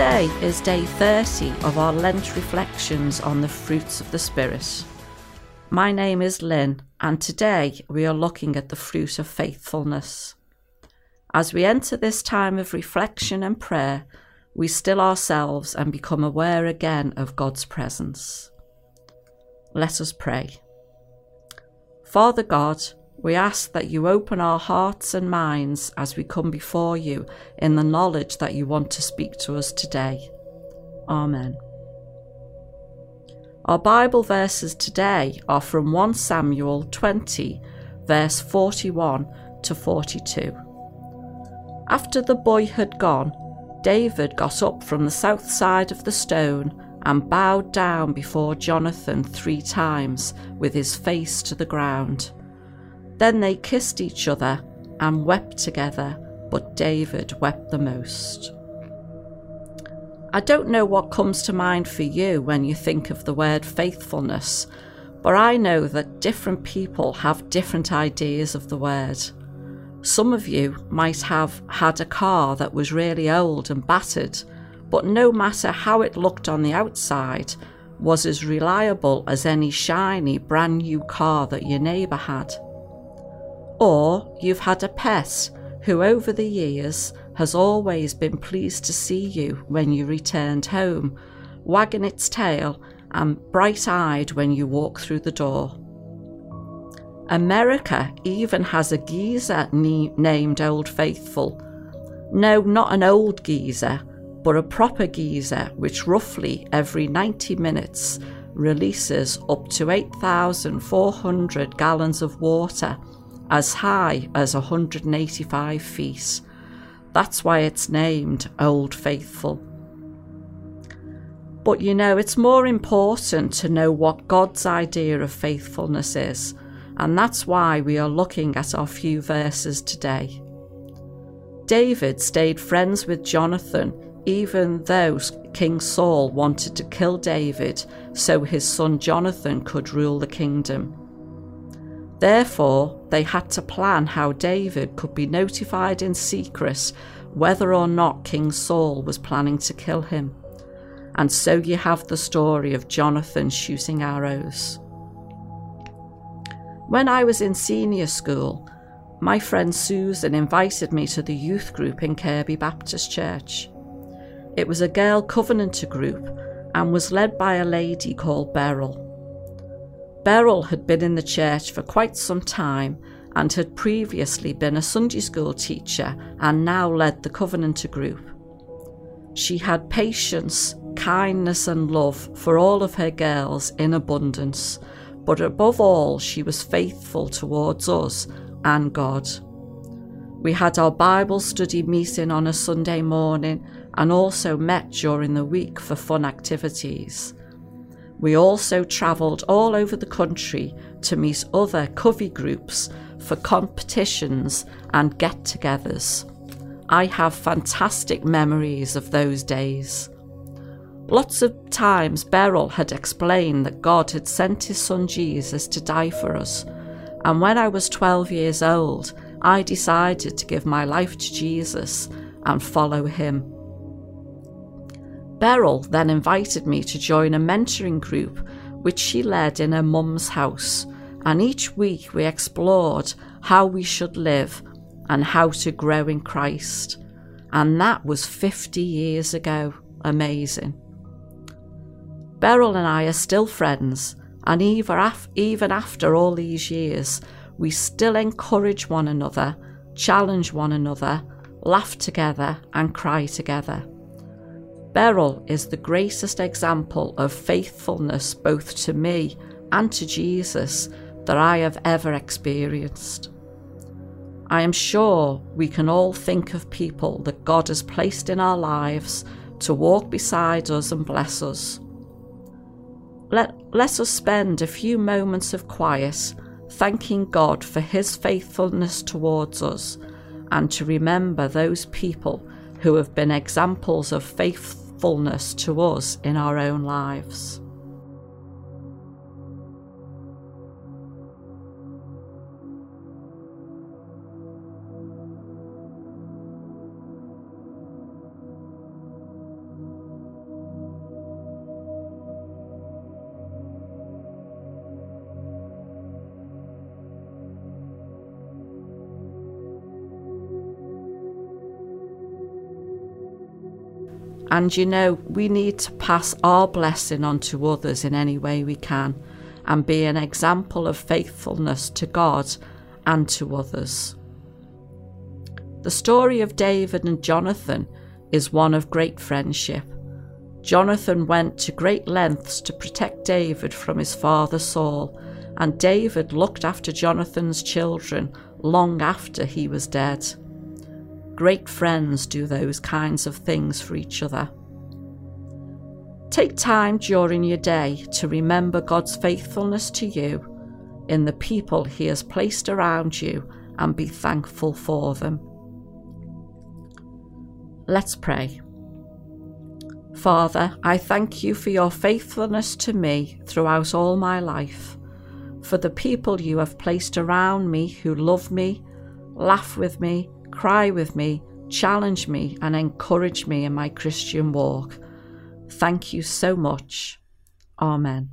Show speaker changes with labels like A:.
A: Today is day 30 of our Lent reflections on the fruits of the Spirit. My name is Lynn, and today we are looking at the fruit of faithfulness. As we enter this time of reflection and prayer, we still ourselves and become aware again of God's presence. Let us pray. Father God, we ask that you open our hearts and minds as we come before you in the knowledge that you want to speak to us today. Amen. Our Bible verses today are from 1 Samuel 20, verse 41 to 42. After the boy had gone, David got up from the south side of the stone and bowed down before Jonathan three times with his face to the ground. Then they kissed each other and wept together, but David wept the most. I don't know what comes to mind for you when you think of the word faithfulness, but I know that different people have different ideas of the word. Some of you might have had a car that was really old and battered, but no matter how it looked on the outside, was as reliable as any shiny brand new car that your neighbour had. Or you've had a pet who, over the years, has always been pleased to see you when you returned home, wagging its tail and bright eyed when you walk through the door. America even has a geyser named Old Faithful. No, not an old geezer, but a proper geyser, which roughly every 90 minutes releases up to 8,400 gallons of water as high as 185 feet. That's why it's named Old Faithful. But you know, it's more important to know what God's idea of faithfulness is, and that's why we are looking at our few verses today. David stayed friends with Jonathan even though King Saul wanted to kill David so his son Jonathan could rule the kingdom. Therefore, they had to plan how David could be notified in secret whether or not King Saul was planning to kill him. And so you have the story of Jonathan shooting arrows. When I was in senior school, my friend Susan invited me to the youth group in Kirby Baptist Church. It was a girl covenanter group and was led by a lady called Beryl. Beryl had been in the church for quite some time and had previously been a Sunday school teacher and now led the Covenanter group. She had patience, kindness, and love for all of her girls in abundance, but above all, she was faithful towards us and God. We had our Bible study meeting on a Sunday morning and also met during the week for fun activities. We also travelled all over the country to meet other Covey groups for competitions and get togethers. I have fantastic memories of those days. Lots of times Beryl had explained that God had sent his son Jesus to die for us, and when I was 12 years old, I decided to give my life to Jesus and follow him. Beryl then invited me to join a mentoring group which she led in her mum's house, and each week we explored how we should live and how to grow in Christ. And that was 50 years ago. Amazing. Beryl and I are still friends, and even after all these years, we still encourage one another, challenge one another, laugh together, and cry together. Beryl is the greatest example of faithfulness both to me and to Jesus that I have ever experienced. I am sure we can all think of people that God has placed in our lives to walk beside us and bless us. Let, let us spend a few moments of quiet thanking God for His faithfulness towards us and to remember those people who have been examples of faithfulness to us in our own lives. And you know, we need to pass our blessing on to others in any way we can and be an example of faithfulness to God and to others. The story of David and Jonathan is one of great friendship. Jonathan went to great lengths to protect David from his father Saul, and David looked after Jonathan's children long after he was dead. Great friends do those kinds of things for each other. Take time during your day to remember God's faithfulness to you in the people He has placed around you and be thankful for them. Let's pray. Father, I thank you for your faithfulness to me throughout all my life, for the people you have placed around me who love me, laugh with me, cry with me, challenge me, and encourage me in my Christian walk. Thank you so much. Amen.